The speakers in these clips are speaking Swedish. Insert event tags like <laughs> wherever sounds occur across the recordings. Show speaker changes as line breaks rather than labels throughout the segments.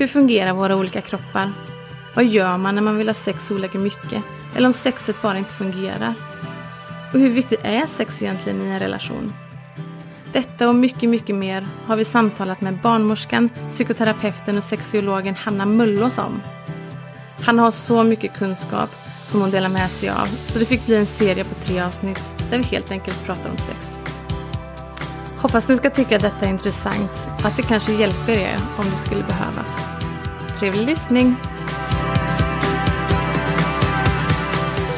Hur fungerar våra olika kroppar? Vad gör man när man vill ha sex olika mycket? Eller om sexet bara inte fungerar? Och hur viktigt är sex egentligen i en relation? Detta och mycket, mycket mer har vi samtalat med barnmorskan, psykoterapeuten och sexologen Hanna Mullås om. Han har så mycket kunskap som hon delar med sig av så det fick bli en serie på tre avsnitt där vi helt enkelt pratar om sex. Hoppas ni ska tycka att detta är intressant och att det kanske hjälper er om det skulle behövas. Trevlig lyssning!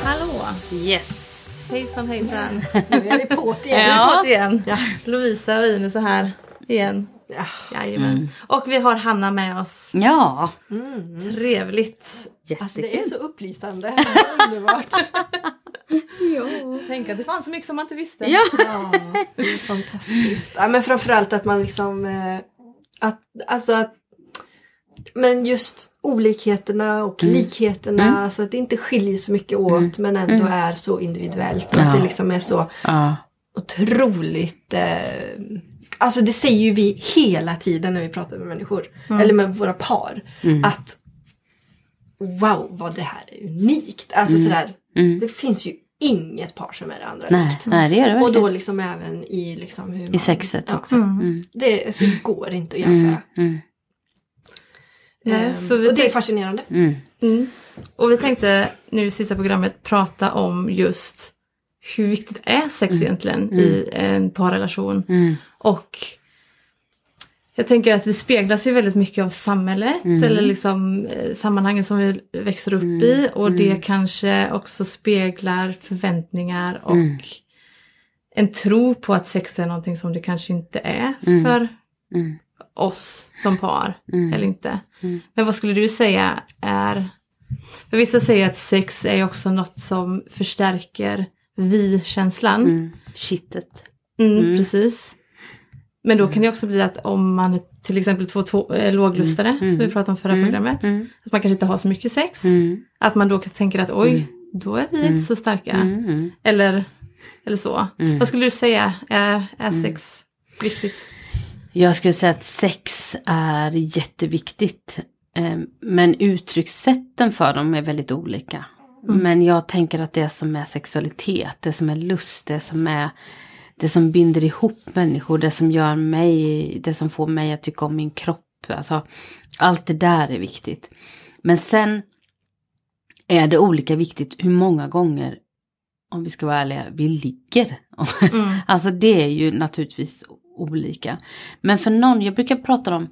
Hallå!
Yes.
Hejsan hejsan! <laughs>
Nu är vi på igen.
Ja.
Ja.
igen.
Ja.
Lovisa och Ines är här igen.
Ja.
Jajamän.
Mm.
Och vi har Hanna med oss.
Ja,
Trevligt.
Alltså det är så upplysande. <laughs> Underbart. <laughs>
Tänk att det fanns så mycket som man inte visste.
Ja.
Ja, det är fantastiskt. Ja, men framförallt att man liksom... Eh, att, alltså att, men just olikheterna och
Mm.
likheterna.
Mm.
Alltså att det inte skiljer så mycket åt men ändå
Mm.
är så individuellt. Och
Ja.
att det liksom är så
Ja.
otroligt... Eh, alltså det säger ju vi hela tiden när vi pratar med människor. Eller med våra par.
Mm.
Att wow vad det här är unikt. Alltså sådär.
Mm.
Det finns ju inget par som är det andra
Nej,
likt.
nej, det gör det
Och
verkligen.
då liksom även i liksom hur man,
I sexet
ja,
också. Mm.
Det, alltså, det går inte att
Mm.
jämföra.
Mm.
Nej,
Ehm,
så vi
och det är fascinerande.
Mm.
Mm. Och vi tänkte nu i sista programmet prata om just hur viktigt är sex egentligen i en parrelation.
Mm.
Och jag tänker att vi speglas ju väldigt mycket av samhället
Mm.
eller liksom eh, sammanhangen som vi växer upp i och det kanske också speglar förväntningar och
Mm.
en tro på att sex är någonting som det kanske inte är
Mm.
för
Mm.
Oss som par.
Mm.
Eller inte.
Mm.
Men vad skulle du säga är... För vissa säger att sex är också något som förstärker vi-känslan.
Mm. Kittet.
Mm,
Mm.
Precis. Men då kan det också bli att om man är till exempel två, två äh, låglustade,
Mm.
som vi pratade om förra
Mm.
programmet.
Mm.
Att man kanske inte har så mycket sex.
Mm.
Att man då tänker att oj,
Mm.
då är vi
Mm.
inte så starka.
Mm. Mm.
Eller, eller så.
Mm.
Vad skulle du säga är, är sex viktigt?
Jag skulle säga att sex är jätteviktigt. eh, Men uttryckssätten för dem är väldigt olika. Men jag tänker att det som är sexualitet, det som är lust, det som är det som binder ihop människor, det som gör mig, det som får mig att tycka om min kropp. Alltså, allt det där är viktigt. Men sen är det olika viktigt hur många gånger, om vi ska vara ärliga, vi ligger. <laughs>
Mm.
Alltså det är ju naturligtvis olika. Men för någon, jag brukar prata om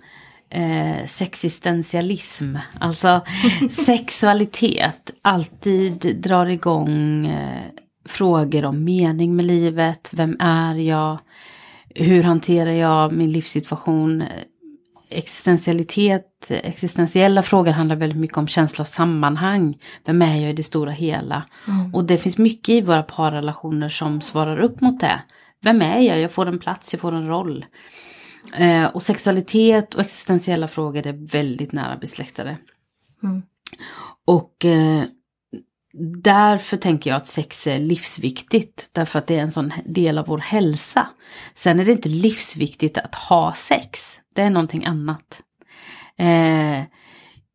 eh, sexistentialism. Alltså <laughs> sexualitet alltid drar igång eh, frågor om mening med livet. Vem är jag? Hur hanterar jag min livssituation? Existentialitet, existentiella frågor handlar väldigt mycket om känsla av sammanhang. Vem är jag i det stora hela?
Mm.
Och det finns mycket i våra parrelationer som svarar upp mot det. Vem är jag? Jag får en plats, jag får en roll. Eh, och sexualitet och existentiella frågor är väldigt nära besläktade.
Mm.
Och eh, därför tänker jag att sex är livsviktigt. Därför att det är en sån del av vår hälsa. Sen är det inte livsviktigt att ha sex. Det är någonting annat. Eh,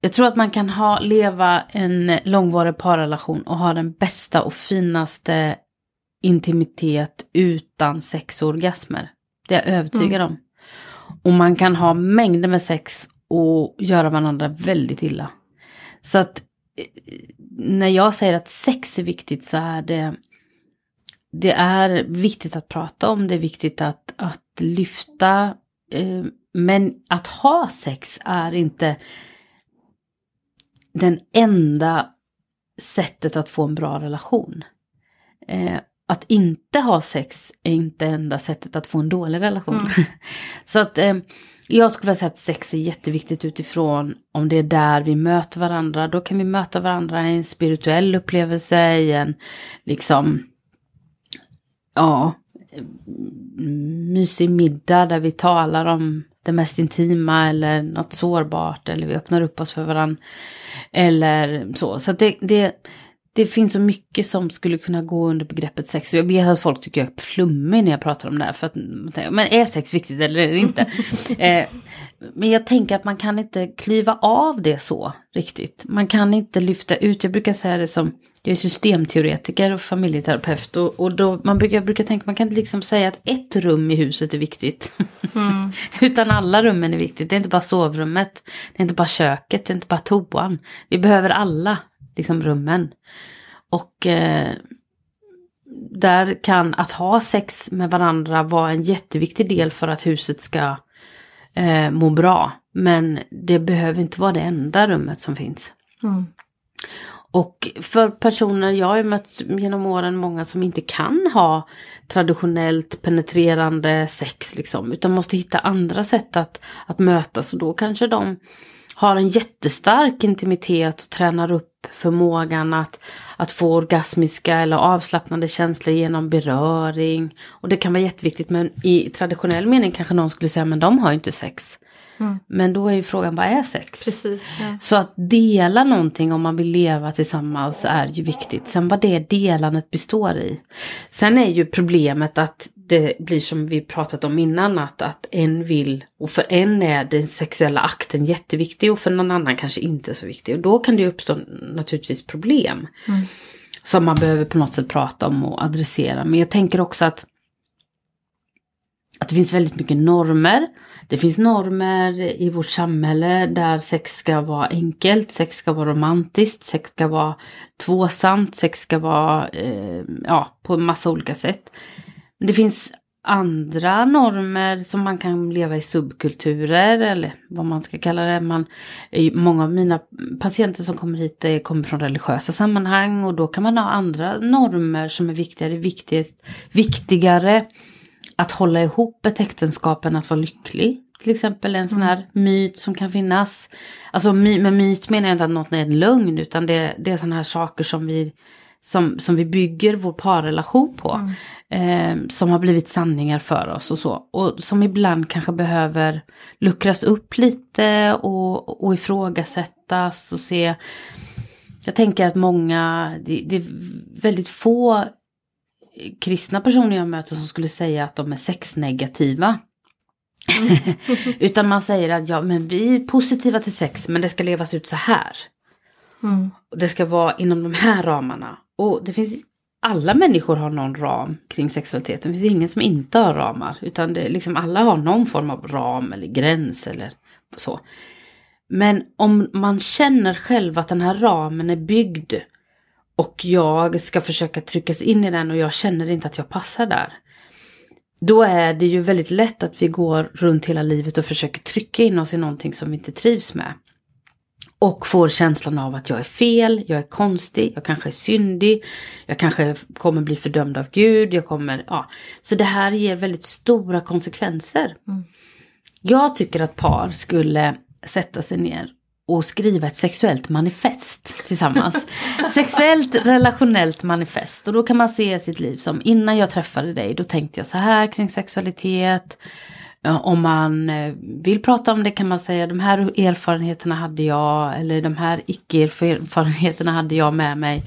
jag tror att man kan ha, leva en långvarig parrelation och ha den bästa och finaste intimitet utan sexorgasmer. Det är jag övertygad om. Och man kan ha mängder med sex och göra varandra väldigt illa. Så att eh, när jag säger att sex är viktigt så är det det är viktigt att prata om, det är viktigt att, att lyfta. Eh, men att ha sex är inte den enda sättet att få en bra relation. Eh, att inte ha sex är inte enda sättet att få en dålig relation.
Mm. <laughs>
Så att eh, jag skulle vilja säga att sex är jätteviktigt utifrån om det är där vi möter varandra. Då kan vi möta varandra i en spirituell upplevelse, i en liksom, ja, mysig middag där vi talar om det mest intima eller något sårbart eller vi öppnar upp oss för varandra. Eller så. Så att det, det, det finns så mycket som skulle kunna gå under begreppet sex. Jag vet att folk tycker jag är flummig när jag pratar om det här. För att, men är sex viktigt eller är det inte? <laughs> eh, men jag tänker att man kan inte klyva av det så riktigt. Man kan inte lyfta ut, jag brukar säga det som, jag är systemteoretiker och familjeterapeut. Och, och då, man brukar, jag brukar tänka, man kan inte liksom säga att ett rum i huset är viktigt. Mm. <laughs> Utan alla rummen är viktigt. Det är inte bara sovrummet, det är inte bara köket, det är inte bara toan. Vi behöver alla liksom rummen. Och eh, där kan att ha sex med varandra vara en jätteviktig del för att huset ska eh, må bra. Men det behöver inte vara det enda rummet som finns. Mm. Och för personer, jag har ju mött genom åren många som inte kan ha traditionellt penetrerande sex liksom, utan måste hitta andra sätt att, att mötas och då kanske de har en jättestark intimitet och tränar upp förmågan att, att få orgasmiska eller avslappnande känslor genom beröring. Och det kan vara jätteviktigt men i traditionell mening kanske någon skulle säga men de har inte sex. Mm. Men då är ju frågan vad är sex?
Precis, ja.
Så att dela någonting om man vill leva tillsammans är ju viktigt. Sen vad det delandet består i. Sen är ju problemet att det blir som vi pratat om innan att, att en vill och för en är den sexuella akten jätteviktig och för någon annan kanske inte så viktig. Och då kan det uppstå naturligtvis problem. Mm. Som man behöver på något sätt prata om och adressera. Men jag tänker också att att det finns väldigt mycket normer. Det finns normer i vårt samhälle där sex ska vara enkelt, sex ska vara romantiskt, sex ska vara tvåsamt, sex ska vara eh, ja, på en massa olika sätt. Det finns andra normer som man kan leva i subkulturer eller vad man ska kalla det. Man, många av mina patienter som kommer hit kommer från religiösa sammanhang och då kan man ha andra normer som är viktigare, viktigt, viktigare att hålla ihop ett äktenskap än att vara lycklig. Till exempel en sån här mm. myt som kan finnas. Alltså my, med myt menar jag inte att något är en lögn utan det, det är såna här saker som vi, som, som vi bygger vår parrelation på. Mm. Eh, som har blivit sanningar för oss och så. Och som ibland kanske behöver luckras upp lite och, och ifrågasättas och se. Jag tänker att många, det, det är väldigt få kristna personer jag möter som skulle säga att de är sexnegativa. Mm. <laughs> <laughs> Utan man säger att ja, men vi är positiva till sex men det ska levas ut så här. Mm. Det ska vara inom de här ramarna. Och det finns, alla människor har någon ram kring sexualiteten. Det finns ingen som inte har ramar. Utan det, liksom alla har någon form av ram eller gräns eller så. Men om man känner själv att den här ramen är byggd och jag ska försöka tryckas in i den och jag känner inte att jag passar där. Då är det ju väldigt lätt att vi går runt hela livet och försöker trycka in oss i någonting som vi inte trivs med. Och får känslan av att jag är fel, jag är konstig, jag kanske är syndig, jag kanske kommer bli fördömd av Gud, jag kommer, ja. Så det här ger väldigt stora konsekvenser. Mm. Jag tycker att par skulle sätta sig ner och skriva ett sexuellt manifest tillsammans. <laughs> sexuellt relationellt manifest. Och då kan man se sitt liv som innan jag träffade dig, då tänkte jag så här kring sexualitet. Om man eh, vill prata om det kan man säga de här erfarenheterna hade jag eller de här icke-erfarenheterna hade jag med mig.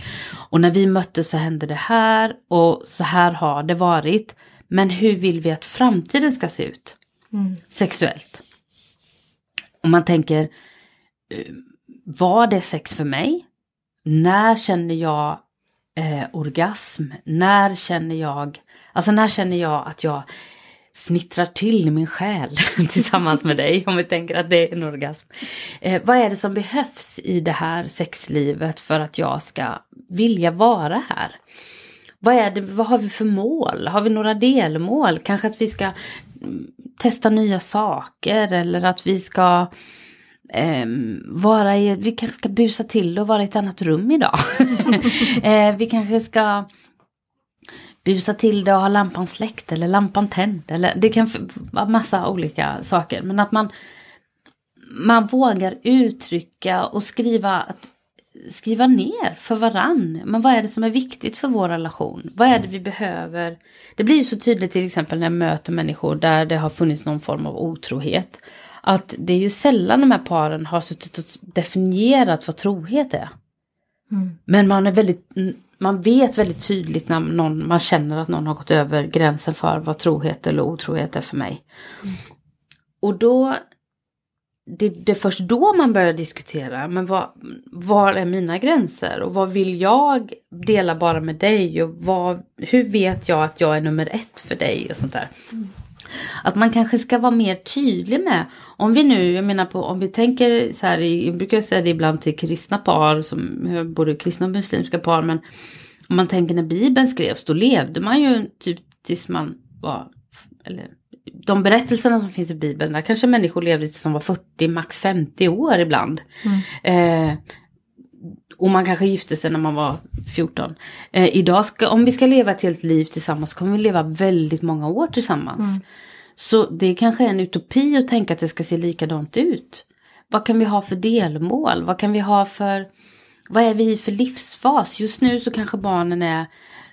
Och när vi möttes så hände det här och så här har det varit. Men hur vill vi att framtiden ska se ut? Mm. Sexuellt. Om man tänker var det sex för mig? När känner jag eh, orgasm? När känner jag, alltså när känner jag att jag fnittrar till min själ <laughs> tillsammans med dig, om vi tänker att det är en orgasm. Eh, vad är det som behövs i det här sexlivet för att jag ska vilja vara här? Vad, är det, vad har vi för mål? Har vi några delmål? Kanske att vi ska mm, testa nya saker eller att vi ska eh, vara i, vi kanske ska busa till och vara i ett annat rum idag. <laughs> eh, vi kanske ska busa till det och ha lampan släckt eller lampan tänd. Eller, det kan vara massa olika saker. Men att man, man vågar uttrycka och skriva, att, skriva ner för varann. Men vad är det som är viktigt för vår relation? Vad är det vi behöver? Det blir ju så tydligt till exempel när jag möter människor där det har funnits någon form av otrohet att det är ju sällan de här paren har suttit och definierat vad trohet är.
Mm.
Men man är väldigt, man vet väldigt tydligt när någon, man känner att någon har gått över gränsen för vad trohet eller otrohet är för mig. Och då, det, det är först då man börjar diskutera, men vad, var är mina gränser och vad vill jag dela bara med dig och vad, hur vet jag att jag är nummer ett för dig och sånt där. Mm. Att man kanske ska vara mer tydlig med, om vi nu, jag menar på, om vi tänker så här, jag brukar säga det ibland till kristna par, som både kristna och muslimska par, men om man tänker när Bibeln skrevs, då levde man ju typ tills man var, eller de berättelserna som finns i Bibeln, där kanske människor levde tills de var 40, max 50 år ibland. Eh, och man kanske gifte sig när man var 14. Eh, idag, ska, om vi ska leva ett helt liv tillsammans, kommer vi leva väldigt många år tillsammans. Så det kanske är en utopi att tänka att det ska se likadant ut. Vad kan vi ha för delmål? Vad kan vi ha för... Vad är vi i för livsfas? Just nu så kanske barnen är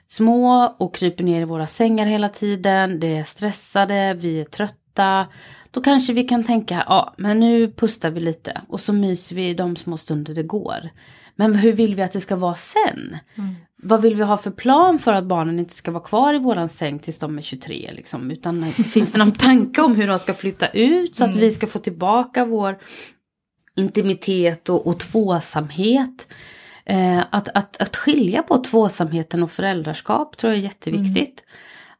små och kryper ner i våra sängar hela tiden. Det är stressade, vi är trötta. Då kanske vi kan tänka, ja men nu pustar vi lite och så myser vi de små stunder det går. Men hur vill vi att det ska vara sen? Vad vill vi ha för plan för att barnen inte ska vara kvar i våran säng tills de är 23 liksom? Utan <laughs> finns det någon tanke om hur de ska flytta ut så att vi ska få tillbaka vår intimitet och, och tvåsamhet? Eh, att, att, att skilja på tvåsamheten och föräldraskap tror jag är jätteviktigt.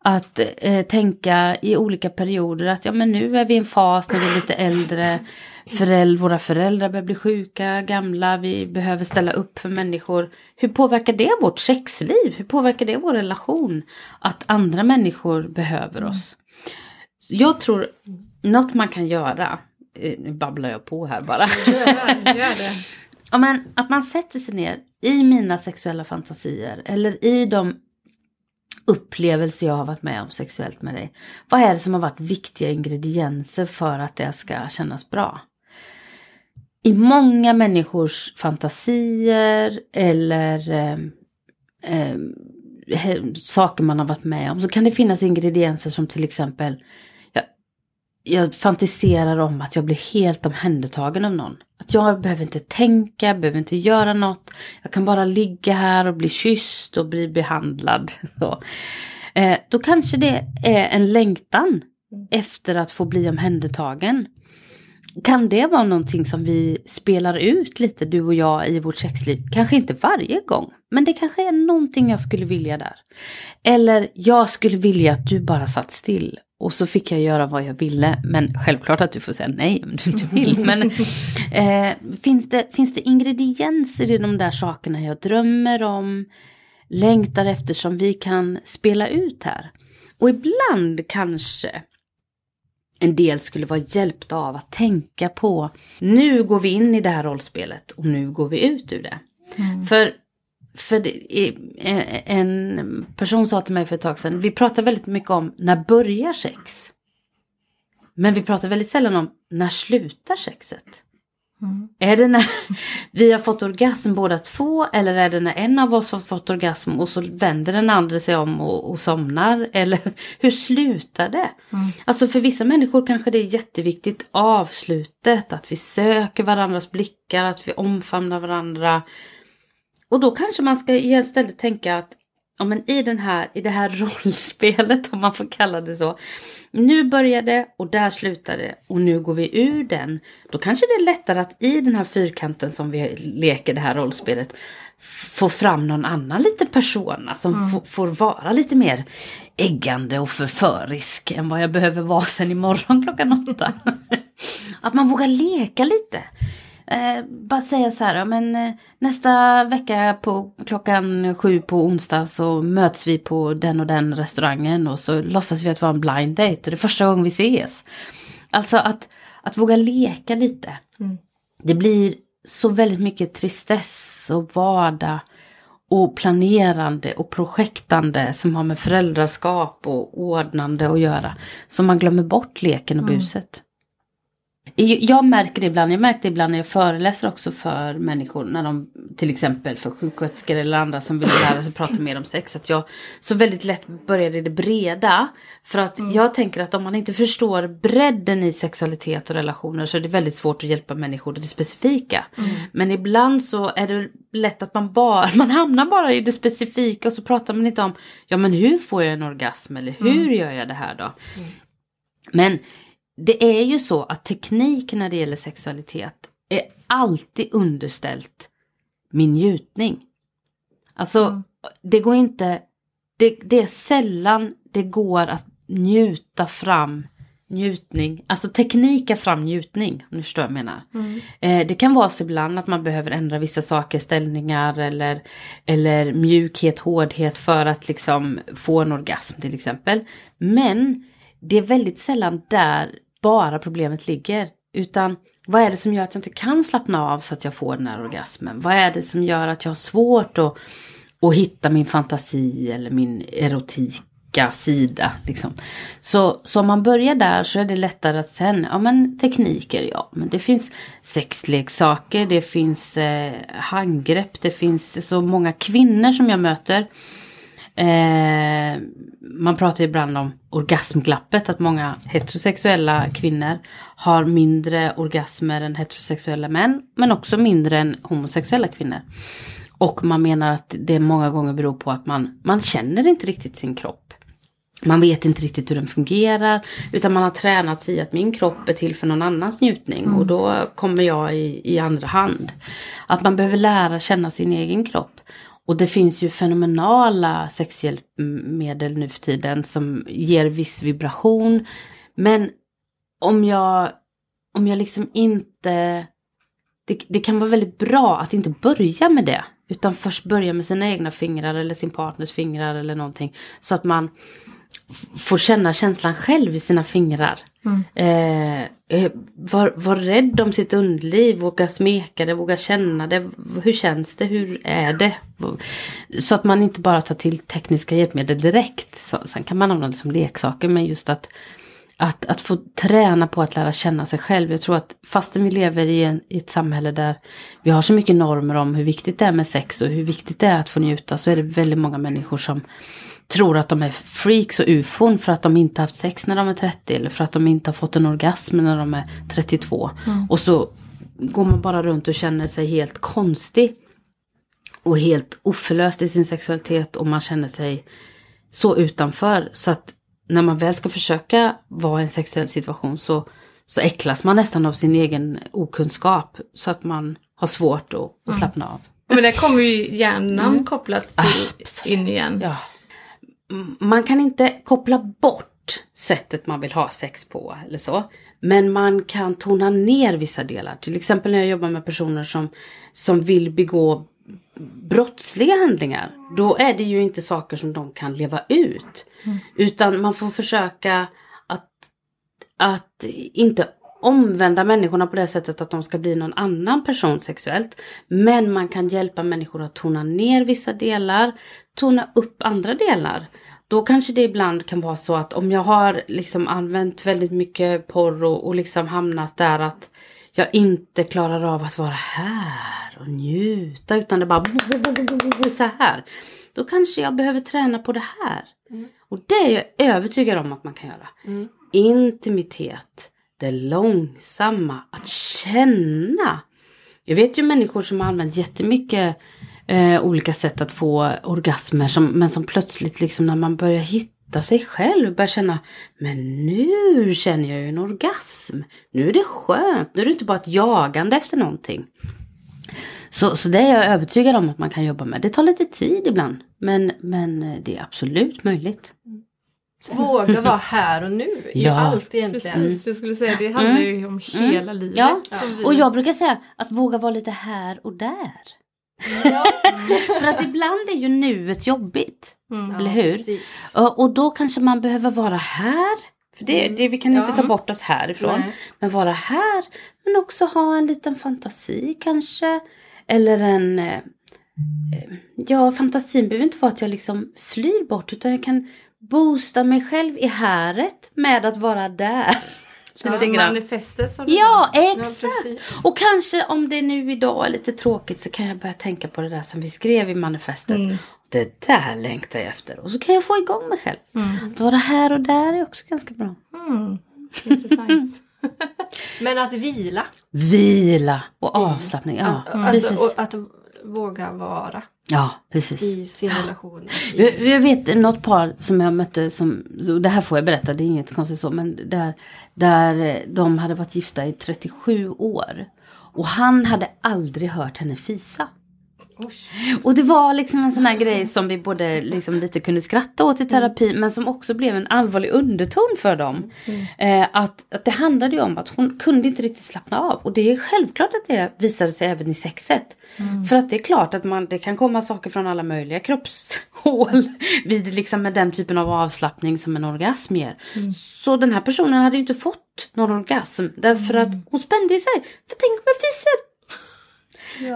Att eh, tänka i olika perioder att ja men nu är vi i en fas när vi är lite äldre. Föräldrar, våra föräldrar börjar bli sjuka, gamla, vi behöver ställa upp för människor. Hur påverkar det vårt sexliv? Hur påverkar det vår relation? Att andra människor behöver oss. Jag tror något man kan göra, eh, nu babblar jag på här bara.
Gör, gör det. <laughs>
Ja, men att man sätter sig ner i mina sexuella fantasier eller i de upplevelser jag har varit med om sexuellt med dig. Vad är det som har varit viktiga ingredienser för att det ska kännas bra? I många människors fantasier eller eh, eh, saker man har varit med om så kan det finnas ingredienser som till exempel jag, fantiserar om att jag blir helt omhändertagen av någon. Att jag behöver inte tänka, behöver inte göra något. Jag kan bara ligga här och bli kysst och bli behandlad. <laughs> Så. Eh, då kanske det är en längtan efter att få bli omhändertagen. Kan det vara någonting som vi spelar ut lite du och jag i vårt sexliv? Kanske inte varje gång, men det kanske är någonting jag skulle vilja där. Eller jag skulle vilja att du bara satt still och så fick jag göra vad jag ville. Men självklart att du får säga nej om du inte vill. Men <laughs> eh, finns, det, finns det ingredienser i de där sakerna jag drömmer om, längtar efter som vi kan spela ut här? Och ibland kanske en del skulle vara hjälpta av att tänka på nu går vi in i det här rollspelet och nu går vi ut ur det. För, för det, är- en person sa till mig för ett tag sedan, vi pratar väldigt mycket om när börjar sex? Men vi pratar väldigt sällan om när slutar sexet? Är det när <laughs> vi har fått orgasm båda två eller är det när en av oss har fått orgasm och så vänder den andra sig om och, och somnar? Eller <laughs> hur slutar det? Alltså för vissa människor kanske det är jätteviktigt avslutet, att vi söker varandras blickar, att vi omfamnar varandra. Och då kanske man ska istället tänka att ja, men i, den här, i det här <laughs> rollspelet, om man får kalla det så. Nu börjar det och där slutar det och nu går vi ur den. Då kanske det är lättare att i den här fyrkanten som vi leker det här rollspelet få fram någon annan liten persona som f- får vara lite mer äggande och förförisk än vad jag behöver vara sen imorgon <laughs> klockan åtta. <laughs> att man vågar leka lite. Eh, bara säga så här, men eh, nästa vecka på klockan sju på onsdag så möts vi på den och den restaurangen och så låtsas vi att det var en blind date och det är första gången vi ses. Alltså att, att våga leka lite. Det blir så väldigt mycket tristess och vardag och planerande och projektande som har med föräldraskap och ordnande att göra. Så man glömmer bort leken och buset. Jag märker det ibland, jag märker det ibland när jag föreläser också för människor, när de till exempel för sjuksköterskor eller andra som vill lära sig prata mer om sex, att jag så väldigt lätt börjar i det breda. För att mm. jag tänker att om man inte förstår bredden i sexualitet och relationer så är det väldigt svårt att hjälpa människor i det specifika. Mm. Men ibland så är det lätt att man bara, <laughs> man hamnar bara i det specifika och så pratar man inte om, ja men hur får jag en orgasm eller hur mm. gör jag det här då? Mm. Men det är ju så att teknik när det gäller sexualitet är alltid underställt min njutning. Alltså, mm. det går inte, det, det är sällan det går att njuta fram njutning, alltså teknika fram njutning, om du förstår vad jag menar. Mm. Eh, det kan vara så ibland att man behöver ändra vissa saker, ställningar eller, eller mjukhet, hårdhet för att liksom få en orgasm till exempel. Men det är väldigt sällan där bara problemet ligger. Utan vad är det som gör att jag inte kan slappna av så att jag får den här orgasmen? Vad är det som gör att jag har svårt att, att hitta min fantasi eller min erotika sida? Liksom. Så, så om man börjar där så är det lättare att sen, ja men tekniker, ja men det finns sexleksaker, det finns eh, handgrepp, det finns så många kvinnor som jag möter Eh, man pratar ibland om orgasmglappet, att många heterosexuella kvinnor har mindre orgasmer än heterosexuella män, men också mindre än homosexuella kvinnor. Och man menar att det många gånger beror på att man, man känner inte riktigt sin kropp. Man vet inte riktigt hur den fungerar, utan man har tränat sig i att min kropp är till för någon annans njutning mm. och då kommer jag i, i andra hand. Att man behöver lära känna sin egen kropp. Och det finns ju fenomenala sexhjälpmedel nu för tiden som ger viss vibration. Men om jag, om jag liksom inte... Det, det kan vara väldigt bra att inte börja med det. Utan först börja med sina egna fingrar eller sin partners fingrar eller någonting. Så att man får känna känslan själv i sina fingrar. Mm. Eh, eh, var, var rädd om sitt underliv, våga smeka det, våga känna det. Hur känns det, hur är det? Så att man inte bara tar till tekniska hjälpmedel direkt. Så, sen kan man använda det som leksaker, men just att, att, att få träna på att lära känna sig själv. Jag tror att fastän vi lever i, en, i ett samhälle där vi har så mycket normer om hur viktigt det är med sex och hur viktigt det är att få njuta, så är det väldigt många människor som tror att de är freaks och ufon för att de inte haft sex när de är 30 eller för att de inte har fått en orgasm när de är 32. Mm. Och så går man bara runt och känner sig helt konstig. Och helt oförlöst i sin sexualitet och man känner sig så utanför. Så att när man väl ska försöka vara i en sexuell situation så, så äcklas man nästan av sin egen okunskap. Så att man har svårt att, att mm. slappna av.
Men det kommer ju hjärnan mm. kopplat till ah, in igen.
Ja man kan inte koppla bort sättet man vill ha sex på eller så. Men man kan tona ner vissa delar. Till exempel när jag jobbar med personer som, som vill begå brottsliga handlingar. Då är det ju inte saker som de kan leva ut. Mm. Utan man får försöka att, att inte omvända människorna på det sättet att de ska bli någon annan person sexuellt. Men man kan hjälpa människor att tona ner vissa delar, tona upp andra delar. Då kanske det ibland kan vara så att om jag har liksom använt väldigt mycket porr och, och liksom hamnat där att jag inte klarar av att vara här och njuta utan det bara så här. Då kanske jag behöver träna på det här. Mm. Och det är jag övertygad om att man kan göra. Mm. Intimitet det långsamma, att känna. Jag vet ju människor som har använt jättemycket eh, olika sätt att få orgasmer som, men som plötsligt liksom när man börjar hitta sig själv börjar känna men nu känner jag ju en orgasm. Nu är det skönt, nu är det inte bara ett jagande efter någonting. Så, så det är jag övertygad om att man kan jobba med. Det tar lite tid ibland men, men eh, det är absolut möjligt. Mm.
Våga vara här och nu
ja. allt egentligen. Precis, jag skulle säga det handlar ju mm. om hela mm. livet.
Ja. Vi... Och jag brukar säga att våga vara lite här och där. Ja. <laughs> För att ibland är ju nuet jobbigt. Mm. Eller hur? Och, och, då kanske man behöver vara här. För det, mm. det vi kan ja. inte ta bort oss härifrån. Nej. Men vara här. Men också ha en liten fantasi kanske. Eller en... Eh, ja, fantasin behöver inte vara att jag liksom flyr bort. Utan jag kan boosta mig själv i häret med att vara där. <laughs>
Lite
grann.
manifestet som du
Ja,
sa.
Ja,
exakt.
precis.
och kanske om det nu idag är lite tråkigt så kan jag börja tänka på det där som vi skrev i manifestet.
Mm.
Det där längtar jag efter. Och så kan jag få igång mig själv. Att vara här och där är också ganska bra.
Mm. <laughs> Intressant. <laughs>
Men att vila.
Vila och avslappning. Ja,
Alltså,
precis.
och att våga vara
Ja, precis.
i sin relation.
Jag, jag vet något par som jag mötte som, det här får jag berätta, det är inget konstigt så, men där, där eh, de hade varit gifta i 37 år. Och han hade aldrig hört henne fisa. Och det var liksom en sån här grej som vi både liksom lite kunde skratta åt i terapi men som också blev en allvarlig underton för dem. Eh, att, att det handlade ju om att hon kunde inte riktigt slappna av. Och det är självklart att det visade sig även i sexet. För att det är klart att man, det kan komma saker från alla möjliga kroppshål <laughs> vid liksom med den typen av avslappning som en orgasm ger. Så den här personen hade ju inte fått någon orgasm därför att hon spände sig. För tänk om jag fiser!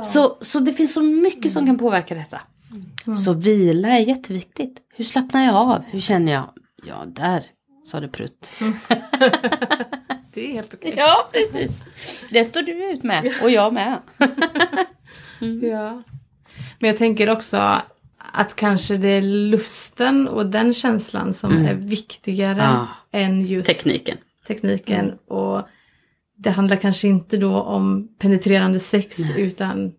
Så, så det finns så mycket som kan påverka detta. Så vila är jätteviktigt. Hur slappnar jag av? Hur känner jag? Ja, där sa det prutt. <laughs>
Det är helt okej.
Ja, precis. Det står du ut med och jag med. <laughs>
Ja. Men jag tänker också att kanske det är lusten och den känslan som är viktigare
Ja.
än just
Tekniken.
tekniken. Och det handlar kanske inte då om penetrerande sex utan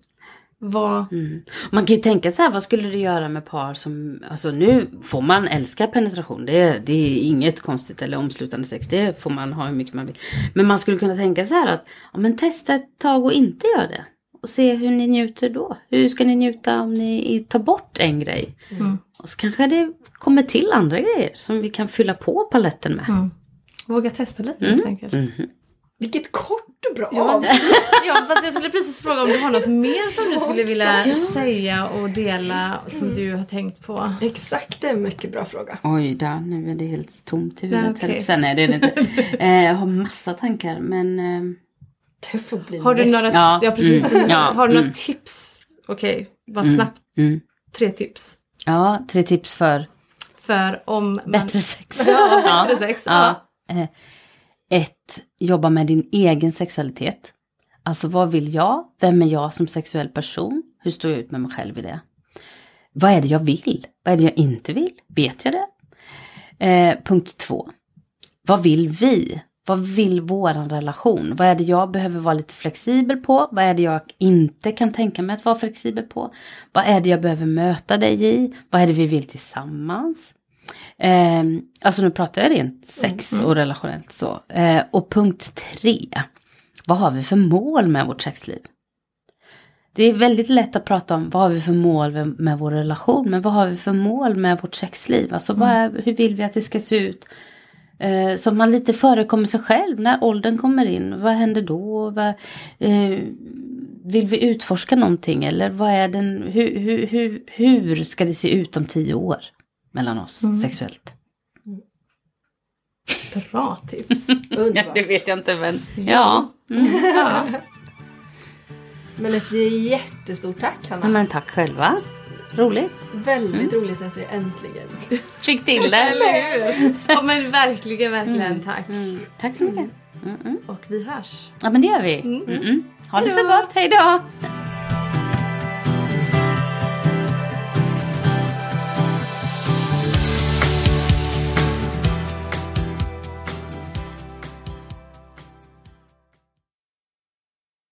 vad...
Mm. Man kan ju tänka så här, vad skulle det göra med par som, alltså nu får man älska penetration, det är, det är inget konstigt eller omslutande sex, det får man ha hur mycket man vill. Men man skulle kunna tänka så här att, ja men testa ett tag och inte gör det. Och se hur ni njuter då. Hur ska ni njuta om ni tar bort en grej?
Mm.
Och så kanske det kommer till andra grejer som vi kan fylla på paletten med.
Mm. Våga testa lite helt enkelt.
Vilket kort och bra
Ja,
avsnitt. <laughs>
ja, fast jag skulle precis fråga om du har något mer som du skulle vilja säga och dela som du har tänkt på.
Exakt, det är en mycket bra fråga.
Oj då, nu är det helt tomt i
Nej,
huvudet.
okej.
Sen är det inte. <laughs> Eh, jag har massa tankar men eh,
Det får bli
Har du
nästa.
några,
Ja,
ja, precis.
mm, ja, <laughs>
har du några
mm.
tips? Okej, bara
Mm.
snabbt.
mm.
Tre tips.
ja, tre tips för
För om man...
bättre sex.
Ja, bättre sex. Ja.
Ja. Ett, jobba med din egen sexualitet. Alltså vad vill jag? Vem är jag som sexuell person? Hur står jag ut med mig själv i det? Vad är det jag vill? Vad är det jag inte vill? Vet jag det? Eh, punkt två. Vad vill vi? Vad vill våran relation? Vad är det jag behöver vara lite flexibel på? Vad är det jag inte kan tänka mig att vara flexibel på? Vad är det jag behöver möta dig i? Vad är det vi vill tillsammans? Eh, alltså nu pratar jag rent sex och relationellt så. Eh, och punkt tre. Vad har vi för mål med vårt sexliv? Det är väldigt lätt att prata om vad har vi för mål med, med vår relation. Men vad har vi för mål med vårt sexliv? Alltså vad är, hur vill vi att det ska se ut? Eh, så man lite förekommer sig själv när åldern kommer in. Vad händer då? Vad, eh, vill vi utforska någonting? Eller vad är den, hur, hur, hur, hur ska det se ut om tio år? Mellan oss sexuellt.
Bra tips. <laughs>
Underbart.
vet jag inte men ja. Mm.
Ja.
Men ett jättestort tack Hanna.
ja. Men tack själva. Roligt.
Väldigt roligt att vi äntligen...
Fick till det.
Eller hur? Ja men verkligen, verkligen tack.
Mm. Tack så mycket. Mm, mm.
Och vi hörs.
Ja men det gör vi. Mm, mm. Ha det så gott, hej då!